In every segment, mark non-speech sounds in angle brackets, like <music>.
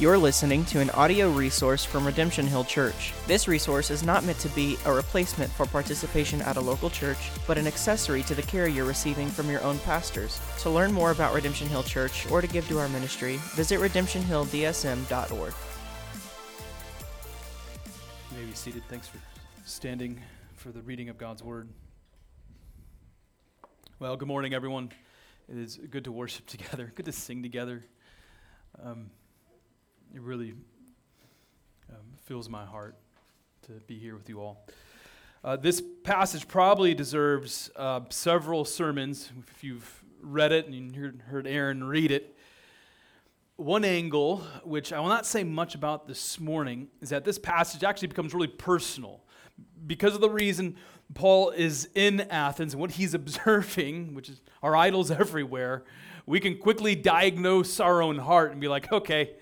You're listening to an audio resource from Redemption Hill Church. This resource is not meant to be a replacement for participation at a local church, but an accessory to the care you're receiving from your own pastors. To learn more about Redemption Hill Church or to give to our ministry, visit redemptionhilldsm.org. You may be seated. Thanks for standing for the reading of God's Word. Well, good morning, everyone. It is good to worship <laughs> together, good to sing together. Um, it really um, fills my heart to be here with you all. Uh, this passage probably deserves uh, several sermons if you've read it and you heard, heard Aaron read it. One angle, which I will not say much about this morning, is that this passage actually becomes really personal because of the reason Paul is in Athens and what he's <laughs> observing, which is our idols <laughs> everywhere. We can quickly diagnose our own heart and be like, okay,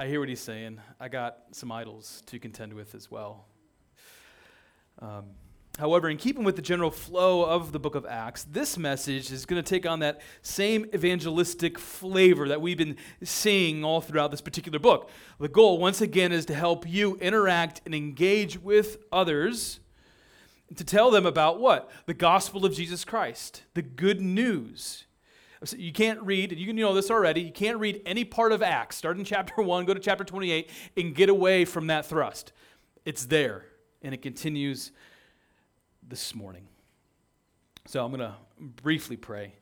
I hear what he's saying. I got some idols to contend with as well. Um, however, in keeping with the general flow of the book of Acts, this message is going to take on that same evangelistic flavor that we've been seeing all throughout this particular book. The goal, once again, is to help you interact and engage with others to tell them about what? The gospel of Jesus Christ, the good news. You can't read, you know this already, you can't read any part of Acts, start in <laughs> chapter 1, go to chapter 28, and get away from that thrust. It's there, and it continues this morning. So I'm going to briefly pray,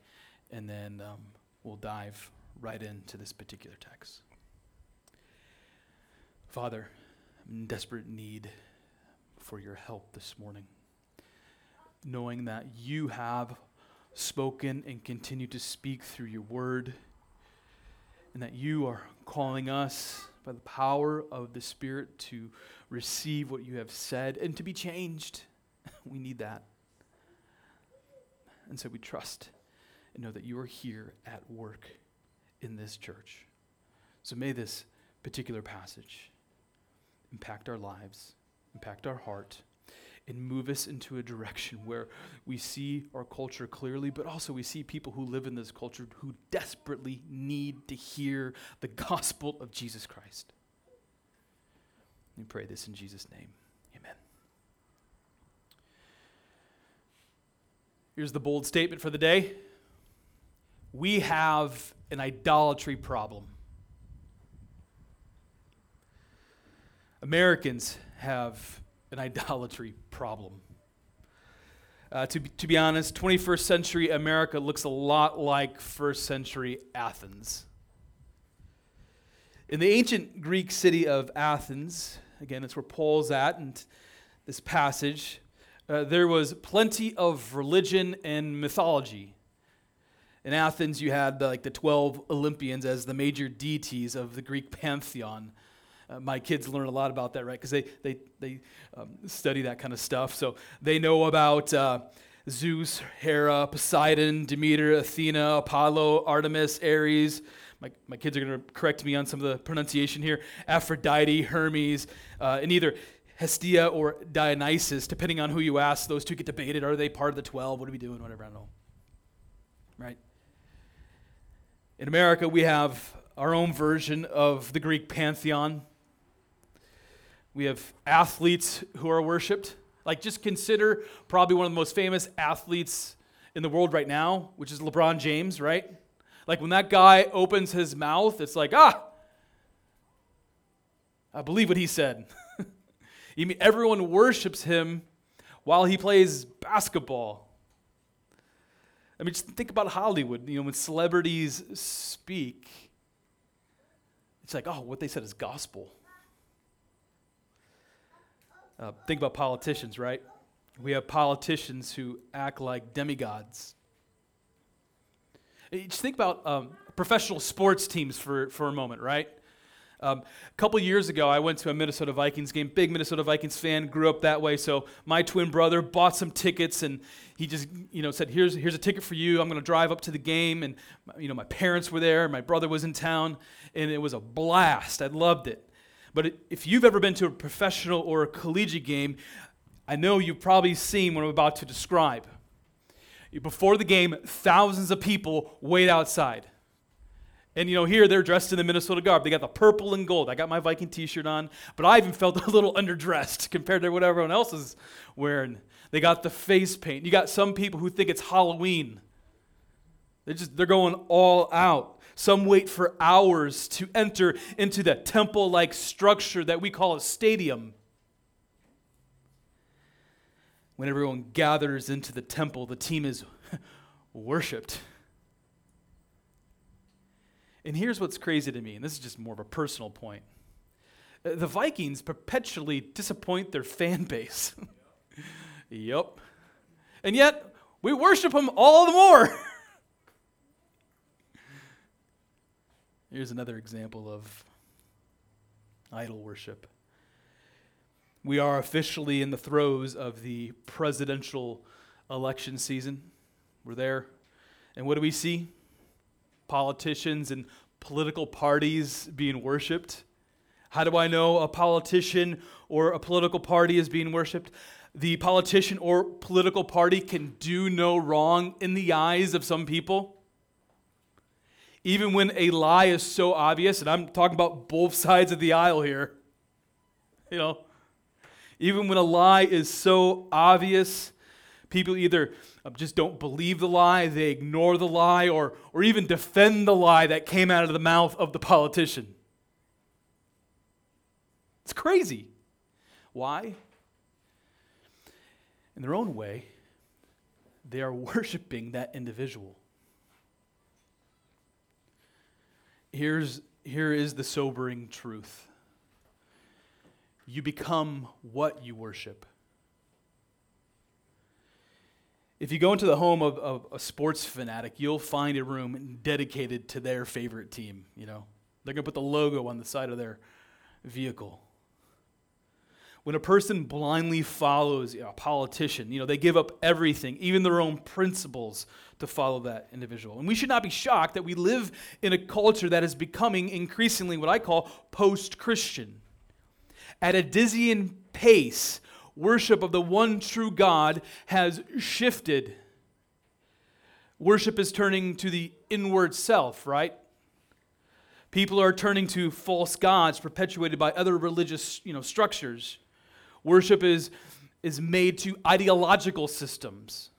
and then um, we'll dive right into this particular text. Father, I'm in desperate need for your help this morning, knowing that you have spoken and continue to speak through your word, and that you are calling us by the power of the Spirit to receive what you have said and to be changed. <laughs> We need that. And so we trust and know that you are here at work in this church. So may this particular passage impact our lives, impact our heart and move us into a direction where we see our culture clearly, but also we see people who live in this culture who desperately need to hear the gospel of Jesus Christ. We pray this in Jesus' name. Amen. Here's the bold statement for the day we have an idolatry problem. Americans have an idolatry problem. Uh, to, to be honest, 21st century America looks a lot like first century Athens. In the ancient Greek city of Athens, again, that's where Paul's at in this passage, uh, there was plenty of religion and mythology. In Athens, you had the, like the 12 Olympians as the major deities of the Greek pantheon. Uh, my kids learn a lot about that, right? Because they, they, they um, study that kind of stuff. So they know about uh, Zeus, Hera, Poseidon, Demeter, Athena, Apollo, Artemis, Ares. My, my kids are going to correct me on some of the pronunciation here. Aphrodite, Hermes, uh, and either Hestia or Dionysus, depending on who you ask. Those two get debated. Are they part of the 12? What are we doing? Whatever, I don't know. Right? In America, we have our own version of the Greek pantheon. We have athletes who are worshiped. Like, just consider probably one of the most famous athletes in the world right now, which is LeBron James, right? Like, when that guy opens his mouth, it's like, ah, I believe what he said. <laughs> everyone worships him while he plays basketball. I mean, just think about Hollywood. You know, when celebrities speak, it's like, oh, what they said is gospel. Uh, think about politicians, right? We have politicians who act like demigods. Just think about um, professional sports teams for, for a moment, right? Um, a couple years ago, I went to a Minnesota Vikings game. Big Minnesota Vikings fan, grew up that way. So my twin brother bought some tickets, and he just, you know, said, "Here's here's a ticket for you. I'm going to drive up to the game." And you know, my parents were there. My brother was in town, and it was a blast. I loved it. But if you've ever been to a professional or a collegiate game, I know you've probably seen what I'm about to describe. Before the game, thousands of people wait outside. And you know, here they're dressed in the Minnesota garb. They got the purple and gold. I got my Viking t-shirt on, but I even felt <laughs> a little underdressed compared to what everyone else is wearing. They got the face paint. You got some people who think it's Halloween. They're just they're going all out. Some wait for hours to enter into the temple-like structure that we call a stadium. When everyone gathers into the temple, the team is <laughs> worshiped. And here's what's crazy to me, and this is just more of a personal point. Uh, the Vikings perpetually disappoint their fan base. <laughs> yep. And yet, we worship them all the more. <laughs> Here's another example of idol worship. We are officially in the throes of the presidential election season. We're there. And what do we see? Politicians and political parties being worshiped. How do I know a politician or a political party is being worshiped? The politician or political party can do no wrong in the eyes of some people. Even when a lie is so obvious, and I'm talking about both <laughs> sides of the aisle here, you know, even when a lie is so obvious, people either uh, just don't believe the lie, they ignore the lie, or, or even defend the lie that came out of the mouth of the politician. It's crazy. Why? In their own way, they are <laughs> worshiping that individual. Here's, here is the sobering truth you become what you worship. If you go into the home of, of, a sports fanatic, you'll find a room dedicated to their favorite team. You know, they're to put the logo on the side of their vehicle. When a person blindly follows a politician, you know, they give up everything, even their own principles, to follow that individual. And we should not be shocked that we live in a culture that is becoming increasingly what I call post Christian. At a dizzying pace, worship of the one true God has shifted. Worship is turning to the inward self, right? People are turning to false gods perpetuated by other religious you know, structures. Worship is, is made to ideological systems.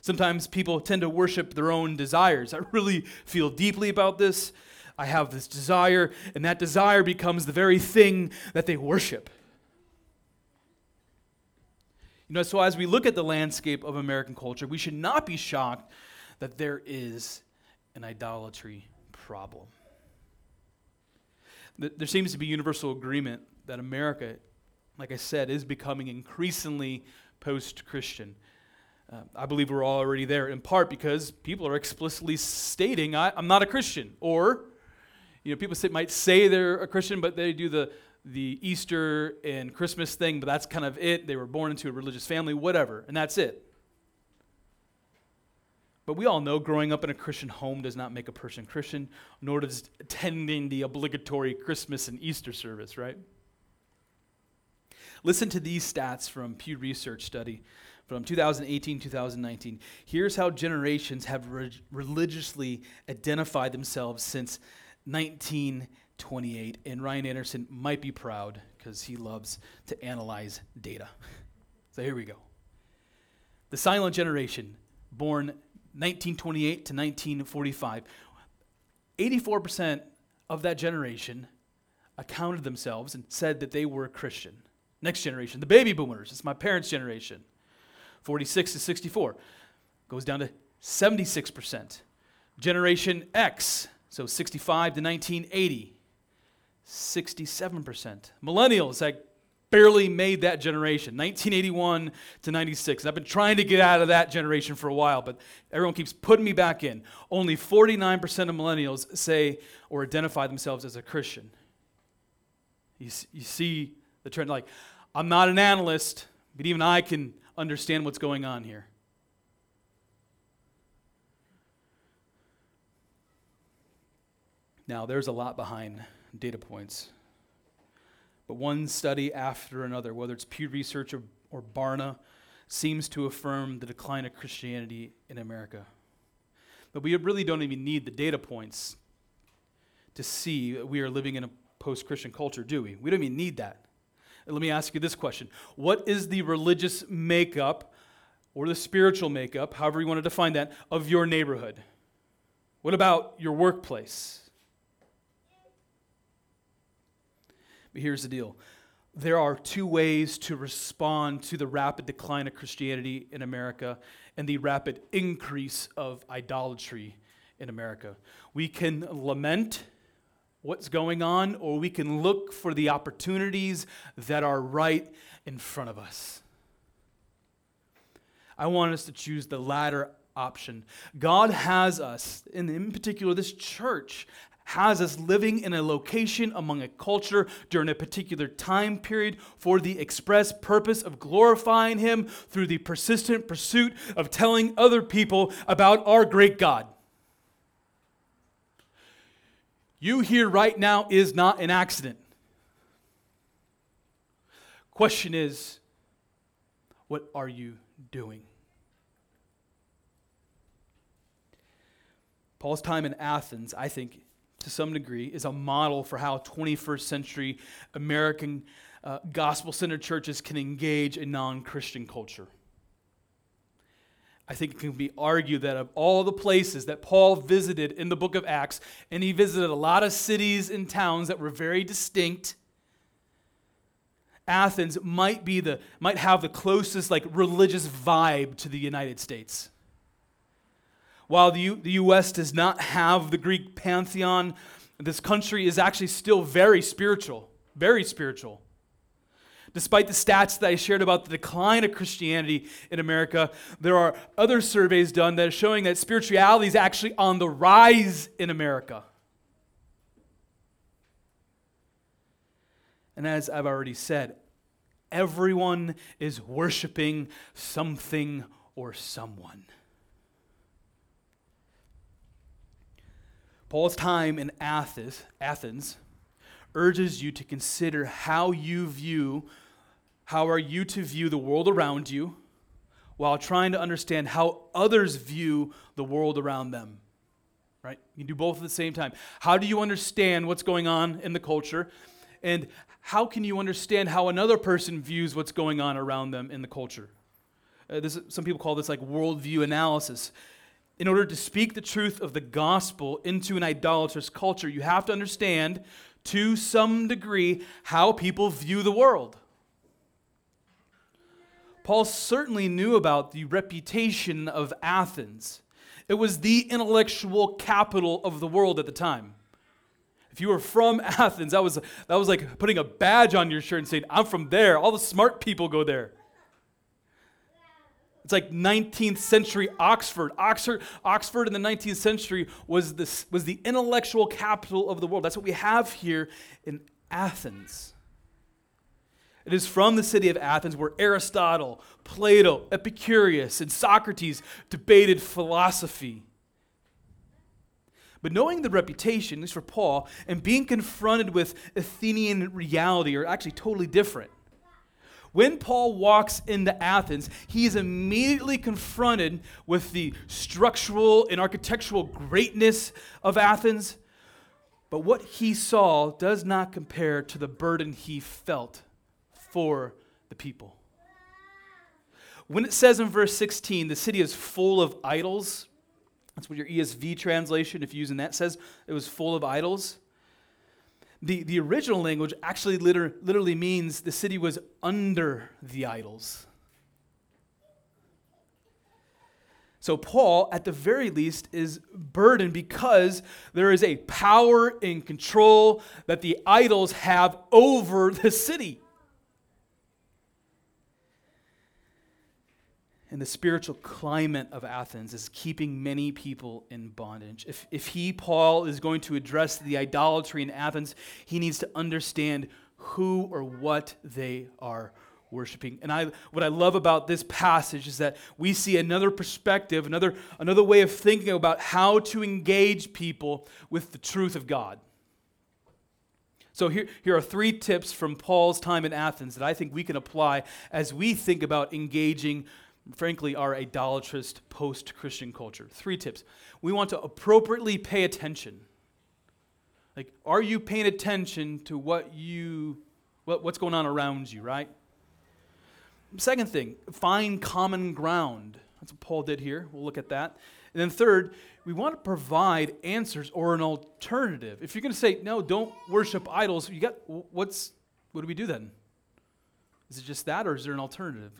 Sometimes people tend to worship their own desires. I really feel deeply about this. I have this desire, and that desire becomes the very thing that they worship. You know, so as we look at the landscape of American culture, we should not be shocked that there is an idolatry problem. There seems to be universal agreement that America, like I said, is becoming increasingly post Christian. Uh, I believe we're already there, in part because people are explicitly stating, I, am not a Christian, or you know, people say, might say they're a Christian, but they do the, the Easter and Christmas thing, but that's kind of it. They were born into a religious family, whatever, and that's it. But we all know growing up in a Christian home does not make a person Christian, nor does attending the obligatory Christmas and Easter service, right? Listen to these stats from Pew Research study from 2018 2019. Here's how generations have re- religiously identified themselves since 1928. And Ryan Anderson might be proud because he loves to analyze data. So here we go. The silent generation, born 1928 to 1945, 84% of that generation accounted themselves and said that they were Christian. Next generation, the baby boomers, it's my parents' generation, 46 to 64, goes down to 76%. Generation X, so 65 to 1980, 67%. Millennials, I barely made that generation, 1981 to 96. I've been trying to get out of that generation for a while, but everyone keeps putting me back in. Only 49% of millennials say or identify themselves as a Christian. You, you see the trend, like, I'm not an analyst, but even I can understand what's going on here. Now, there's a lot behind data points. But one study after another, whether it's Pew Research or, or Barna, seems to affirm the decline of Christianity in America. But we really don't even need the data points to see we are living in a post Christian culture, do we? We don't even need that. Let me ask you this question What is the religious makeup or the spiritual makeup, however you want to define that, of your neighborhood? What about your workplace? But here's the deal there are two ways to respond to the rapid decline of Christianity in America and the rapid increase of idolatry in America. We can lament what's going on, or we can look for the opportunities that are right in front of us. I want us to choose the latter option. God has us, and in particular, this church has us living in a location among a culture during a particular time period for the express purpose of glorifying Him through the persistent pursuit of telling other people about our great God. You here right now is not an accident. Question is, what are you doing? Paul's time in Athens, I think, to some degree, is a model for how 21st century American uh, gospel centered churches can engage a non Christian culture. I think it can be argued that of all the places that Paul visited in the book of Acts, and he visited a lot of cities and towns that were very distinct, Athens might be the might have the closest like religious vibe to the United States. While the, U- the U.S. does not have the Greek pantheon, this country is actually still very spiritual, very spiritual. Despite the stats that I shared about the decline of Christianity in America, there are other surveys done that are showing that spirituality is actually on the rise in America. And as I've already said, everyone is worshiping something or someone. Paul's time in Athens, Athens urges you to consider how you view, how are you to view the world around you while trying to understand how others view the world around them. Right? You do both at the same time. How do you understand what's going on in the culture? And how can you understand how another person views what's going on around them in the culture? Uh, this, some people call this like worldview analysis in order to speak the truth of the gospel into an idolatrous culture, you have to understand to some degree how people view the world. Paul certainly knew about the reputation of Athens. It was the intellectual capital of the world at the time. If you were from <laughs> Athens, that was, that was like putting a badge on your shirt and saying, I'm from there. All the smart people go there. It's like 19th century Oxford. Oxford, Oxford in the 19th century was, this, was the intellectual capital of the world. That's what we have here in Athens. It is from the city of Athens where Aristotle, Plato, Epicurus, and Socrates debated philosophy. But knowing the reputation, at least for Paul, and being confronted with Athenian reality are actually totally different. When Paul walks into Athens, he is immediately confronted with the structural and architectural greatness of Athens. But what he saw does not compare to the burden he felt for the people. When it says in verse 16, the city is full of idols, that's what your ESV translation, if you're using that, says it was full of idols. The, the original language actually liter- literally means the city was under the idols. So, Paul, at the very least, is burdened because there is a power and control that the idols have over the city. And the spiritual climate of Athens is keeping many people in bondage. If, if he, Paul, is going to address the idolatry in Athens, he needs to understand who or what they are worshiping. And I, what I love about this passage is that we see another perspective, another, another way of thinking about how to engage people with the truth of God. So here, here are three tips from Paul's time in Athens that I think we can apply as we think about engaging frankly, our idolatrous post Christian culture. Three tips. We want to appropriately pay attention. Like, are you paying attention to what you, what, what's going on around you, right? Second thing, find common ground. That's what Paul did here. We'll look at that. And then third, we want to provide answers or an alternative. If you're going to say, no, don't worship idols, you got, what's, what do we do then? Is it just that or is there an alternative?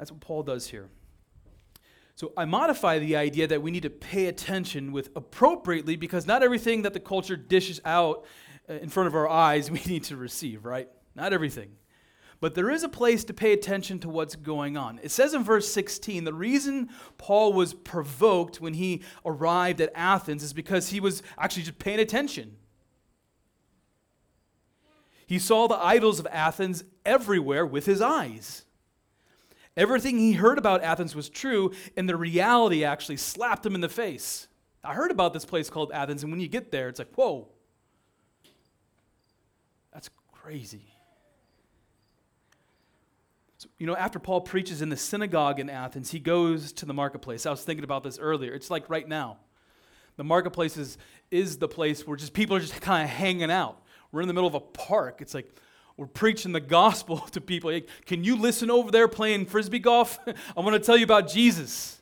That's what Paul does here. So I modify the idea that we need to pay attention with appropriately because not everything that the culture dishes out uh, in front of our eyes <laughs> we need to receive, right? Not everything. But there is a place to pay attention to what's going on. It says in verse 16 the reason Paul was provoked when he arrived at Athens is because he was actually just paying attention. He saw the idols of Athens everywhere with his eyes. Everything he heard about Athens was true, and the reality actually slapped him in the face. I heard about this place called Athens, and when you get there, it's like, whoa, that's crazy. So, you know, after Paul preaches in the synagogue in Athens, he goes to the marketplace. I was thinking about this earlier. It's like right now. The marketplace is, is the place where just people are just kind of hanging out. We're in the middle of a park. It's like we're preaching the gospel <laughs> to people. Can you listen over there playing frisbee golf? <laughs> I want to tell you about Jesus.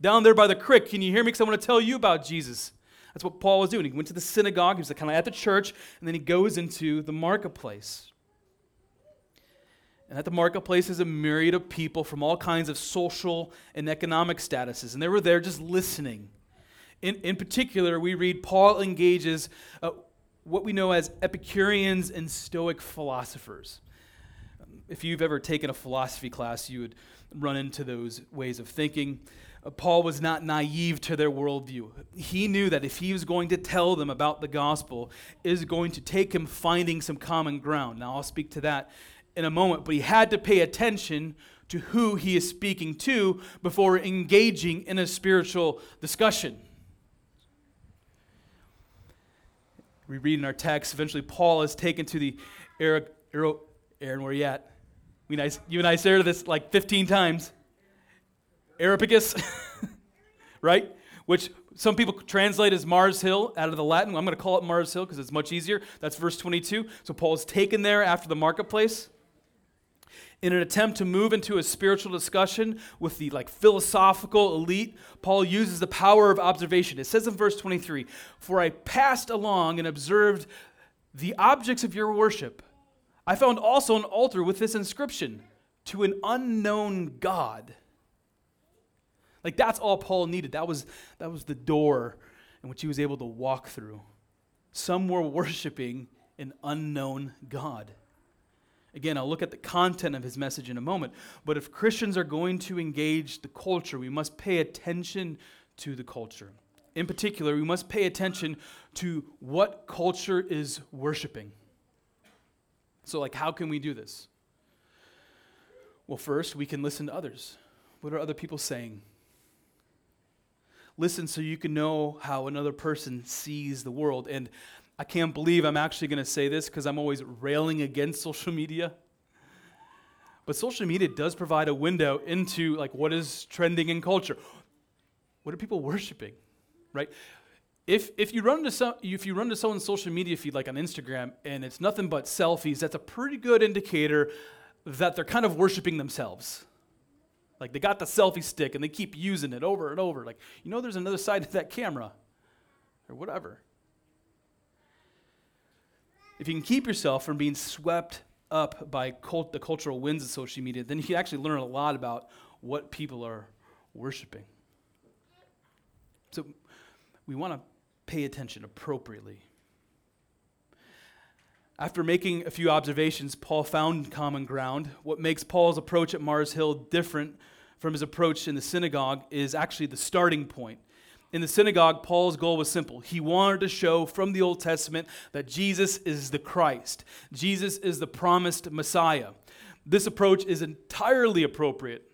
Down there by the creek, can you hear me? Because I want to tell you about Jesus. That's what Paul was doing. He went to the synagogue, he was kind of at the church, and then he goes into the marketplace. And at the marketplace is a myriad of people from all kinds of social and economic statuses. And they were there just listening. In, in particular, we read Paul engages uh, what we know as Epicureans and Stoic philosophers. If you've ever taken a philosophy class, you would run into those ways of thinking. Uh, Paul was not naive to their worldview. He knew that if he was going to tell them about the gospel, is going to take him finding some common ground. Now, I'll speak to that in a moment, but he had to pay attention to who he is speaking to before engaging in a spiritual discussion. We read in our text, eventually Paul is taken to the Aaron, Aaron where are you at? We nice, you and I said this like 15 times. Areopagus, <laughs> right? Which some people translate as Mars Hill out of the Latin. I'm going to call it Mars Hill because it's much easier. That's verse 22. So Paul is taken there after the marketplace in an attempt to move into a spiritual discussion with the like philosophical elite paul uses the power of observation. It says in verse 23 for i passed along and observed the objects of your worship. I found also an altar with this inscription to an unknown god like that's all paul needed. That was that was the door in which he was able to walk through. Some were worshiping an unknown god Again, I'll look at the content of his message in a moment. But if Christians are going to engage the culture, we must pay attention to the culture. In particular, we must pay attention to what culture is worshiping. So, like, how can we do this? Well, first, we can listen to others. What are other people saying? Listen so you can know how another person sees the world. And I can't believe I'm actually going to say this because I'm always railing against social media. But social media does provide a window into like what is trending in culture. What are people worshiping? Right? If, if you run to some, if you run to someone's social media feed like on Instagram and it's nothing but selfies, that's a pretty good indicator that they're kind of worshiping themselves. Like they got the selfie stick and they keep using it over and over. Like, you know, there's another side to that camera or whatever if you can keep yourself from being swept up by cult, the cultural winds of social media, then you can actually learn a lot about what people are worshiping. So we want to pay attention appropriately. After making a few observations, Paul found common ground. What makes Paul's approach at Mars Hill different from his approach in the synagogue is actually the starting point in the synagogue, Paul's goal was simple. He wanted to show from the Old Testament that Jesus is the Christ, Jesus is the promised Messiah. This approach is entirely appropriate.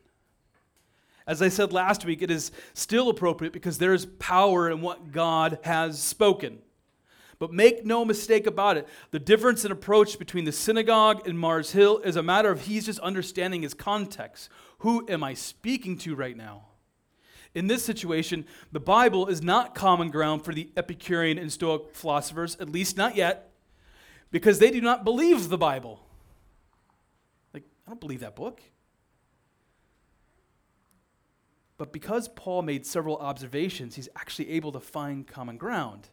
As I said last week, it is still appropriate because there is power in what God has spoken. But make no mistake about it, the difference in approach between the synagogue and Mars Hill is a matter of he's just understanding his context. Who am I speaking to right now? In this situation, the Bible is not common ground for the Epicurean and Stoic philosophers, at least not yet, because they do not believe the Bible. Like, I don't believe that book. But because Paul made several observations, he's actually able to find common ground.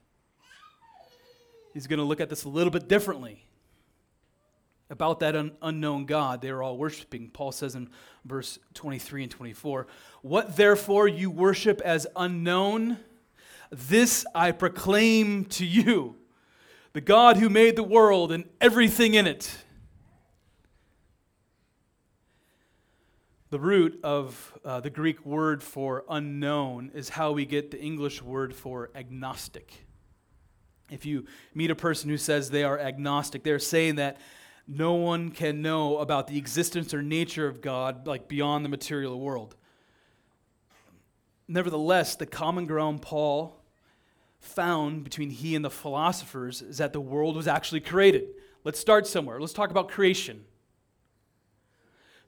He's going to look at this a little bit differently about that un- unknown God they were all worshiping. Paul says in verse 23 and 24, What therefore you worship as unknown, this I proclaim to you the God who made the world and everything in it. The root of uh, the Greek word for unknown is how we get the English word for agnostic. If you meet a person who says they are agnostic, they're saying that no one can know about the existence or nature of God like beyond the material world. Nevertheless, the common ground Paul found between he and the philosophers is that the world was actually created. Let's start somewhere. Let's talk about creation.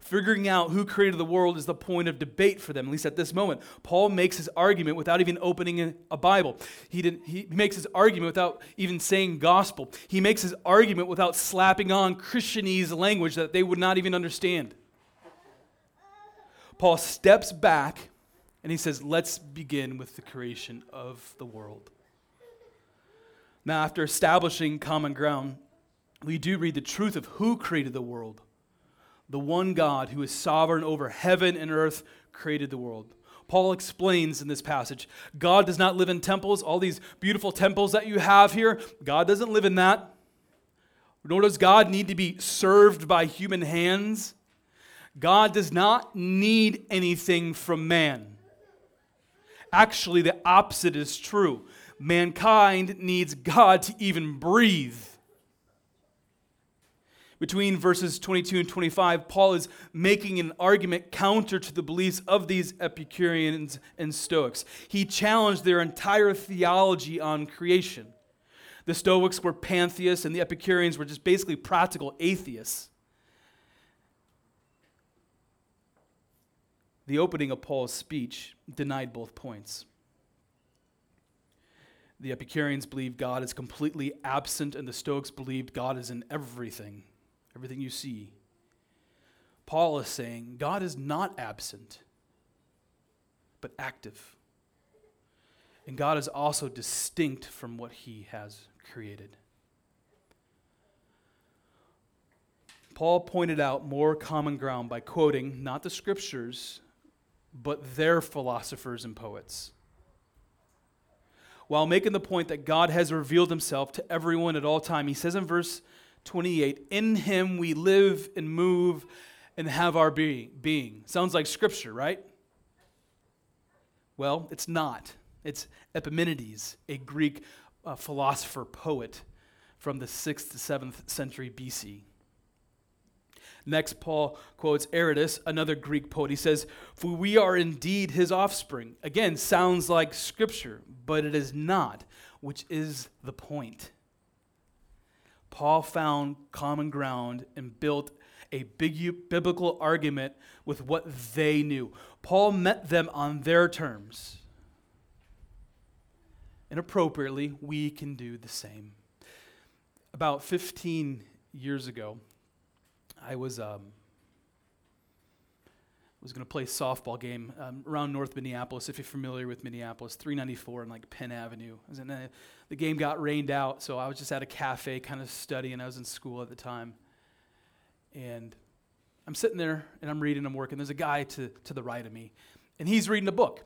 Figuring out who created the world is the point of debate for them, at least at this moment. Paul makes his argument without even opening a Bible. He, did, he makes his argument without even saying gospel. He makes his argument without slapping on Christianese language that they would not even understand. Paul steps back and he says, Let's begin with the creation of the world. Now, after establishing common ground, we do read the truth of who created the world. The one God who is sovereign over heaven and earth created the world. Paul explains in this passage God does not live in temples, all these beautiful temples that you have here. God doesn't live in that. Nor does God need to be served by human hands. God does not need anything from man. Actually, the opposite is true mankind needs God to even breathe. Between verses 22 and 25, Paul is making an argument counter to the beliefs of these Epicureans and Stoics. He challenged their entire theology on creation. The Stoics were pantheists, and the Epicureans were just basically practical atheists. The opening of Paul's speech denied both points. The Epicureans believed God is completely absent, and the Stoics believed God is in everything, everything you see. Paul is saying God is not absent, but active. And God is also distinct from what he has created. Paul pointed out more common ground by quoting not the scriptures, but their philosophers and poets while making the point that God has revealed himself to everyone at all time. He says in verse 28, In him we live and move and have our being. being. Sounds like scripture, right? Well, it's not. It's Epimenides, a Greek uh, philosopher poet from the 6th to 7th century BC. Next, Paul quotes Aratus, another Greek poet. He says, For we are indeed his offspring. Again, sounds like scripture, but it is not, which is the point. Paul found common ground and built a big biblical argument with what they knew. Paul met them on their terms. And appropriately, we can do the same. About 15 years ago, I was um, was going to play a softball game um, around North Minneapolis. If you're familiar with Minneapolis, 394 and like Penn Avenue. And the, the game got rained out, so I was just at a cafe, kind of studying. I was in school at the time, and I'm sitting there and I'm reading. I'm working. There's a guy to to the right of me, and he's reading a book.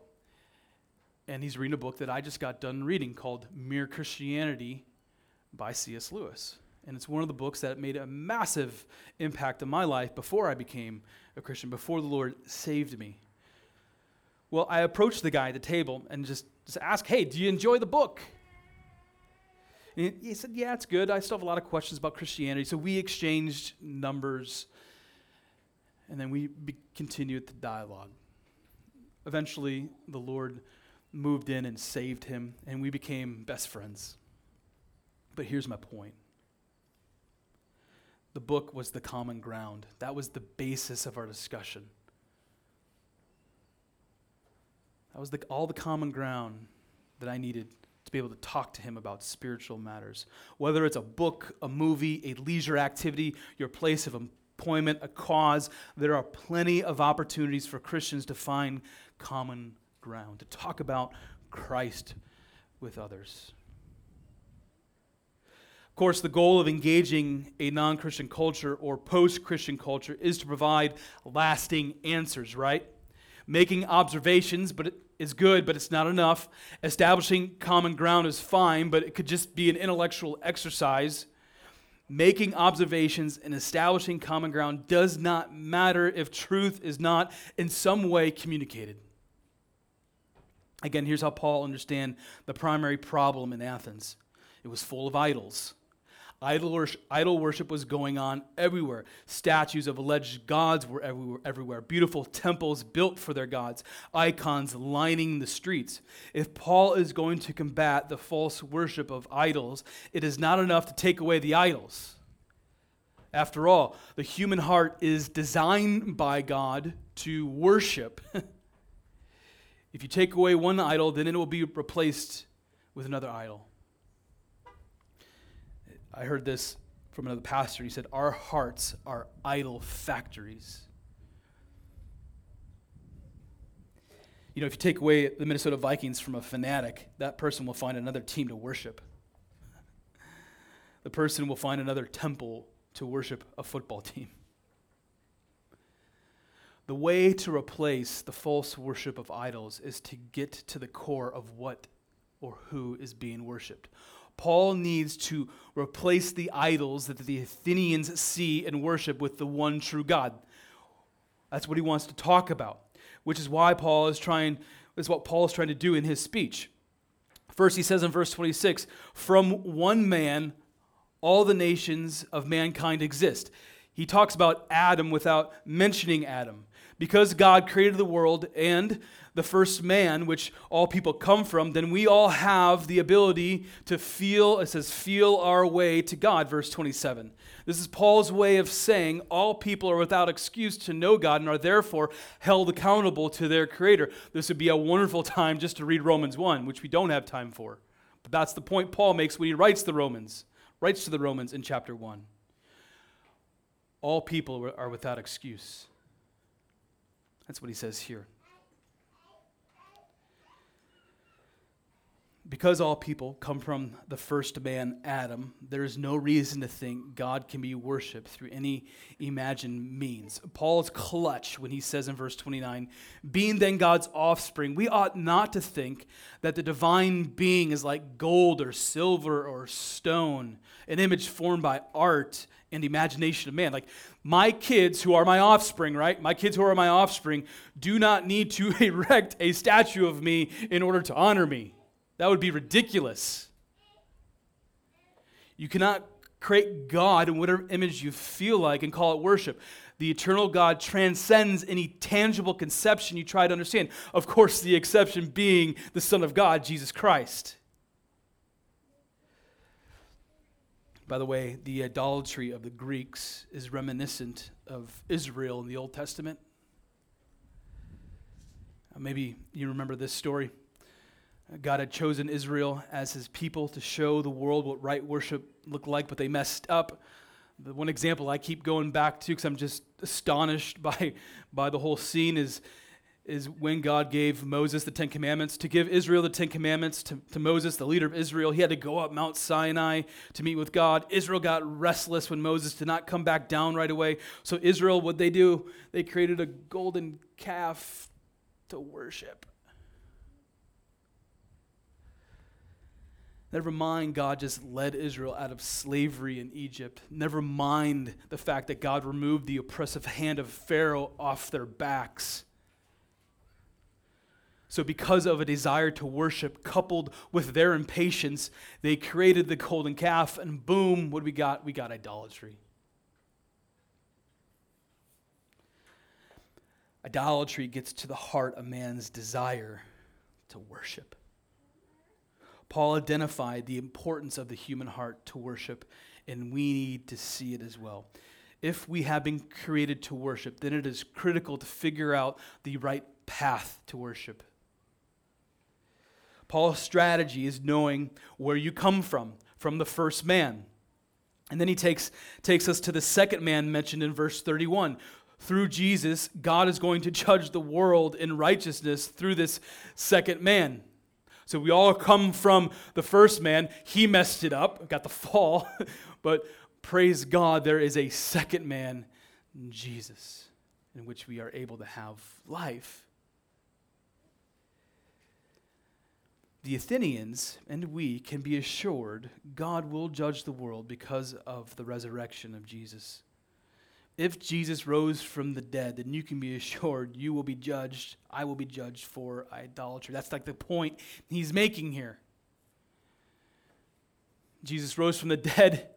And he's reading a book that I just got done reading called Mere Christianity by C.S. Lewis. And it's one of the books that made a massive impact on my life before I became a Christian, before the Lord saved me. Well, I approached the guy at the table and just, just asked, Hey, do you enjoy the book? And he said, Yeah, it's good. I still have a lot of questions about Christianity. So we exchanged numbers and then we be- continued the dialogue. Eventually, the Lord moved in and saved him, and we became best friends. But here's my point the book was the common ground, that was the basis of our discussion. That was the, all the common ground that I needed to be able to talk to him about spiritual matters. Whether it's a book, a movie, a leisure activity, your place of employment, a cause, there are plenty of opportunities for Christians to find common ground, to talk about Christ with others. Of course, the goal of engaging a non Christian culture or post Christian culture is to provide lasting answers, right? Making observations, but it is good, but it's not enough. Establishing common ground is fine, but it could just be an intellectual exercise. Making observations and establishing common ground does not matter if truth is not in some way communicated. Again, here's how Paul understand the primary problem in Athens. It was full of idols. Idol worship, idol worship was going on everywhere. Statues of alleged gods were everywhere, everywhere. Beautiful temples built for their gods. Icons lining the streets. If Paul is going to combat the false worship of idols, it is not enough to take away the idols. After all, the human heart is designed by God to worship. <laughs> If you take away one idol, then it will be replaced with another idol. I heard this from another pastor. He said, Our hearts are idol factories. You know, if you take away the Minnesota Vikings from a fanatic, that person will find another team to worship. The person will find another temple to worship a football team. The way to replace the false worship of idols is to get to the core of what or who is being worshiped. Paul needs to replace the idols that the Athenians see and worship with the one true God. That's what he wants to talk about, which is why Paul is trying, is what Paul is trying to do in his speech. First, he says in verse 26 From one man, all the nations of mankind exist. He talks about Adam without mentioning Adam. Because God created the world and the first man, which all people come from, then we all have the ability to feel, it says, feel our way to God, verse 27. This is Paul's way of saying all people are without excuse to know God and are therefore held accountable to their Creator. This would be a wonderful time just to read Romans 1, which we don't have time for. But that's the point Paul makes when he writes the Romans, writes to the Romans in chapter 1. All people are without excuse. That's what he says here. Because all people come from the first man, Adam, there is no reason to think God can be worshiped through any imagined means. Paul's clutch when he says in verse 29 Being then God's offspring, we ought not to think that the divine being is like gold or silver or stone, an image formed by art and imagination of man. Like my kids who are my offspring, right? My kids who are my offspring do not need to <laughs> erect a statue of me in order to honor me. That would be ridiculous. You cannot create God in whatever image you feel like and call it worship. The eternal God transcends any tangible conception you try to understand. Of course, the exception being the Son of God, Jesus Christ. By the way, the idolatry of the Greeks is reminiscent of Israel in the Old Testament. Uh, maybe you remember this story. Uh, God had chosen Israel as his people to show the world what right worship looked like, but they messed up. The one example I keep going back to because I'm just astonished <laughs> by, by the whole scene is is when God gave Moses the Ten Commandments. To give Israel the Ten Commandments to, to Moses, the leader of Israel, he had to go up Mount Sinai to meet with God. Israel got restless when Moses did not come back down right away. So, Israel, what they do, they created a golden calf to worship. Never mind, God just led Israel out of slavery in Egypt. Never mind the fact that God removed the oppressive hand of Pharaoh off their backs. So, because of a desire to worship coupled with their impatience, they created the golden calf, and boom, what we got? We got idolatry. Idolatry gets to the heart of man's desire to worship. Paul identified the importance of the human heart to worship, and we need to see it as well. If we have been created to worship, then it is critical to figure out the right path to worship. Paul's strategy is knowing where you come from, from the first man. And then he takes, takes us to the second man mentioned in verse 31. Through Jesus, God is going to judge the world in righteousness through this second man. So we all come from the first man. He messed it up, got the fall. <laughs> but praise God, there is a second man, Jesus, in which we are able to have life. The Athenians and we can be assured God will judge the world because of the resurrection of Jesus. If Jesus rose from the dead, then you can be assured you will be judged. I will be judged for idolatry. That's like the point he's making here. Jesus rose from the dead,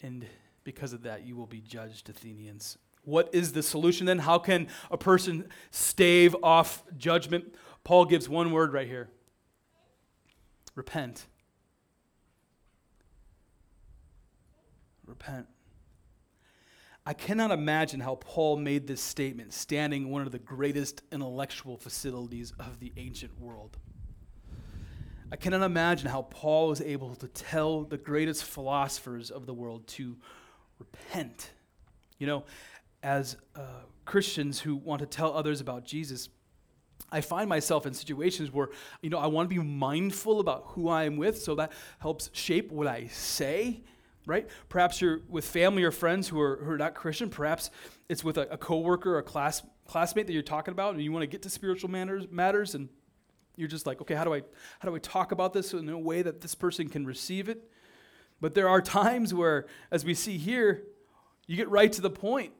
and because of that, you will be judged, Athenians. What is the solution then? How can a person stave off judgment? Paul gives one word right here Repent. Repent. I cannot imagine how Paul made this statement standing in one of the greatest intellectual facilities of the ancient world. I cannot imagine how Paul was able to tell the greatest philosophers of the world to repent. You know, as uh, Christians who want to tell others about Jesus, I find myself in situations where, you know, I want to be mindful about who I am with, so that helps shape what I say, right? Perhaps you're with family or friends who are, who are not Christian. Perhaps it's with a, a coworker or a class, classmate that you're talking about, and you want to get to spiritual matters, matters, and you're just like, okay, how do I how do I talk about this in a way that this person can receive it? But there are times where, as we see here, you get right to the point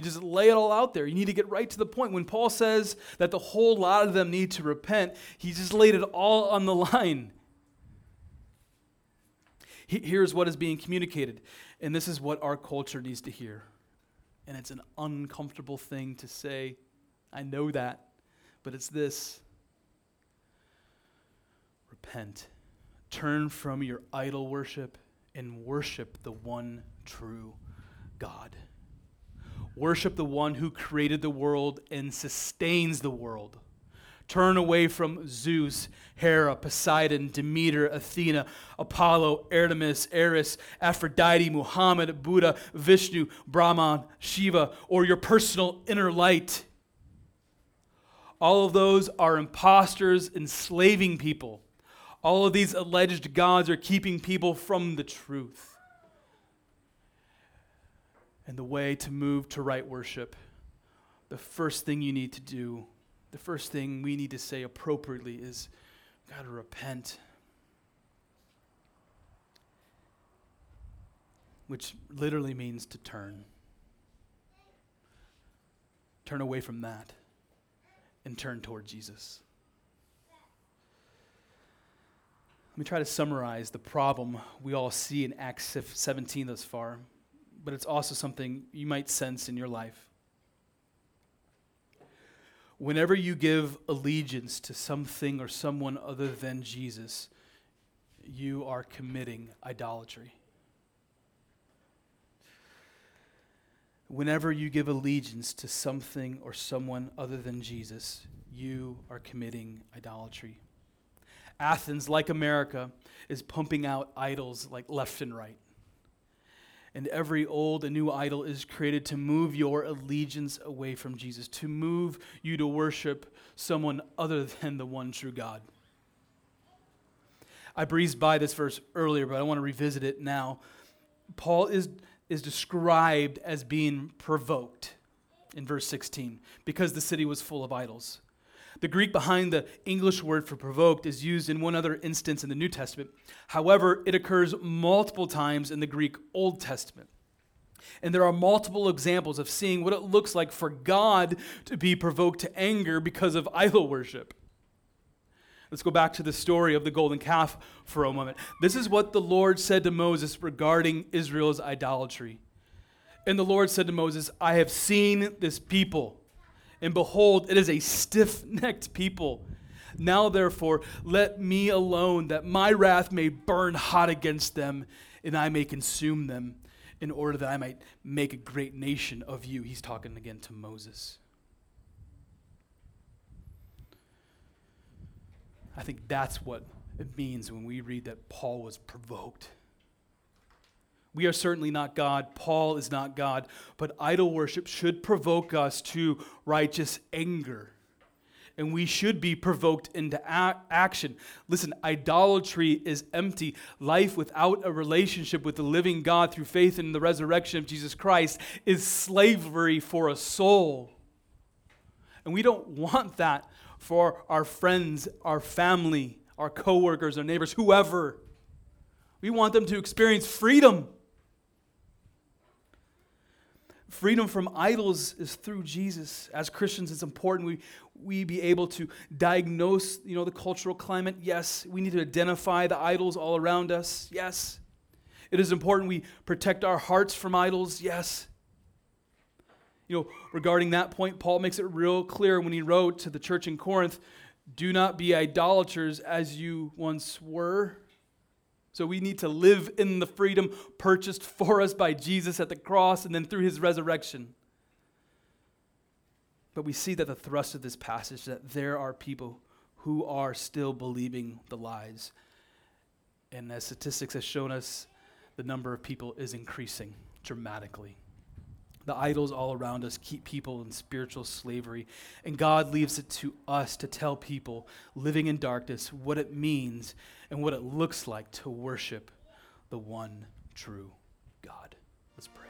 you just lay it all out there. You need to get right to the point. When Paul says that the whole lot of them need to repent, he just laid it all on the <laughs> line. Here's what is being communicated, and this is what our culture needs to hear. And it's an uncomfortable thing to say. I know that. But it's this repent, turn from your idol worship, and worship the one true God. Worship the one who created the world and sustains the world. Turn away from Zeus, Hera, Poseidon, Demeter, Athena, Apollo, Artemis, Eris, Aphrodite, Muhammad, Buddha, Vishnu, Brahman, Shiva, or your personal inner light. All of those are imposters enslaving people. All of these alleged gods are keeping people from the truth and the way to move to right worship, the first thing you need to do, the first thing we need to say appropriately is, got to repent. Which literally means to turn. Turn away from that and turn toward Jesus. Let me try to summarize the problem we all see in Acts 17 thus far but it's also something you might sense in your life. Whenever you give allegiance to something or someone other than Jesus, you are committing idolatry. Whenever you give allegiance to something or someone other than Jesus, you are committing idolatry. Athens, like America, is pumping out idols like left and right and every old and new idol is created to move your allegiance away from Jesus, to move you to worship someone other than the one true God. I breezed by this verse earlier, but I want to revisit it now. Paul is, is described as being provoked in verse 16 because the city was full of idols. The Greek behind the English word for provoked is used in one other instance in the New Testament. However, it occurs multiple times in the Greek Old Testament. And there are multiple examples of seeing what it looks like for God to be provoked to anger because of idol worship. Let's go back to the story of the golden calf for a moment. This is what the Lord said to Moses regarding Israel's idolatry. And the Lord said to Moses, I have seen this people and behold, it is a stiff necked people. Now, therefore, let me alone, that my wrath may burn hot against them, and I may consume them, in order that I might make a great nation of you. He's talking again to Moses. I think that's what it means when we read that Paul was provoked. We are certainly not God. Paul is not God. But idol worship should provoke us to righteous anger. And we should be provoked into a- action. Listen, idolatry is empty. Life without a relationship with the living God through faith in the resurrection of Jesus Christ is slavery for a soul. And we don't want that for our friends, our family, our coworkers, our neighbors, whoever. We want them to experience freedom. Freedom from idols is through Jesus. As Christians, it's important we, we be able to diagnose you know, the cultural climate. Yes. We need to identify the idols all around us. Yes. It is important we protect our hearts from idols. Yes. You know, regarding that point, Paul makes it real clear when he wrote to the church in Corinth do not be idolaters as you once were. So we need to live in the freedom purchased for us by Jesus at the cross and then through his resurrection. But we see that the thrust of this passage that there are people who are still believing the lies. And as statistics have shown us, the number of people is increasing dramatically. The idols all around us keep people in spiritual slavery. And God leaves it to us to tell people living in darkness what it means and what it looks like to worship the one true God. Let's pray.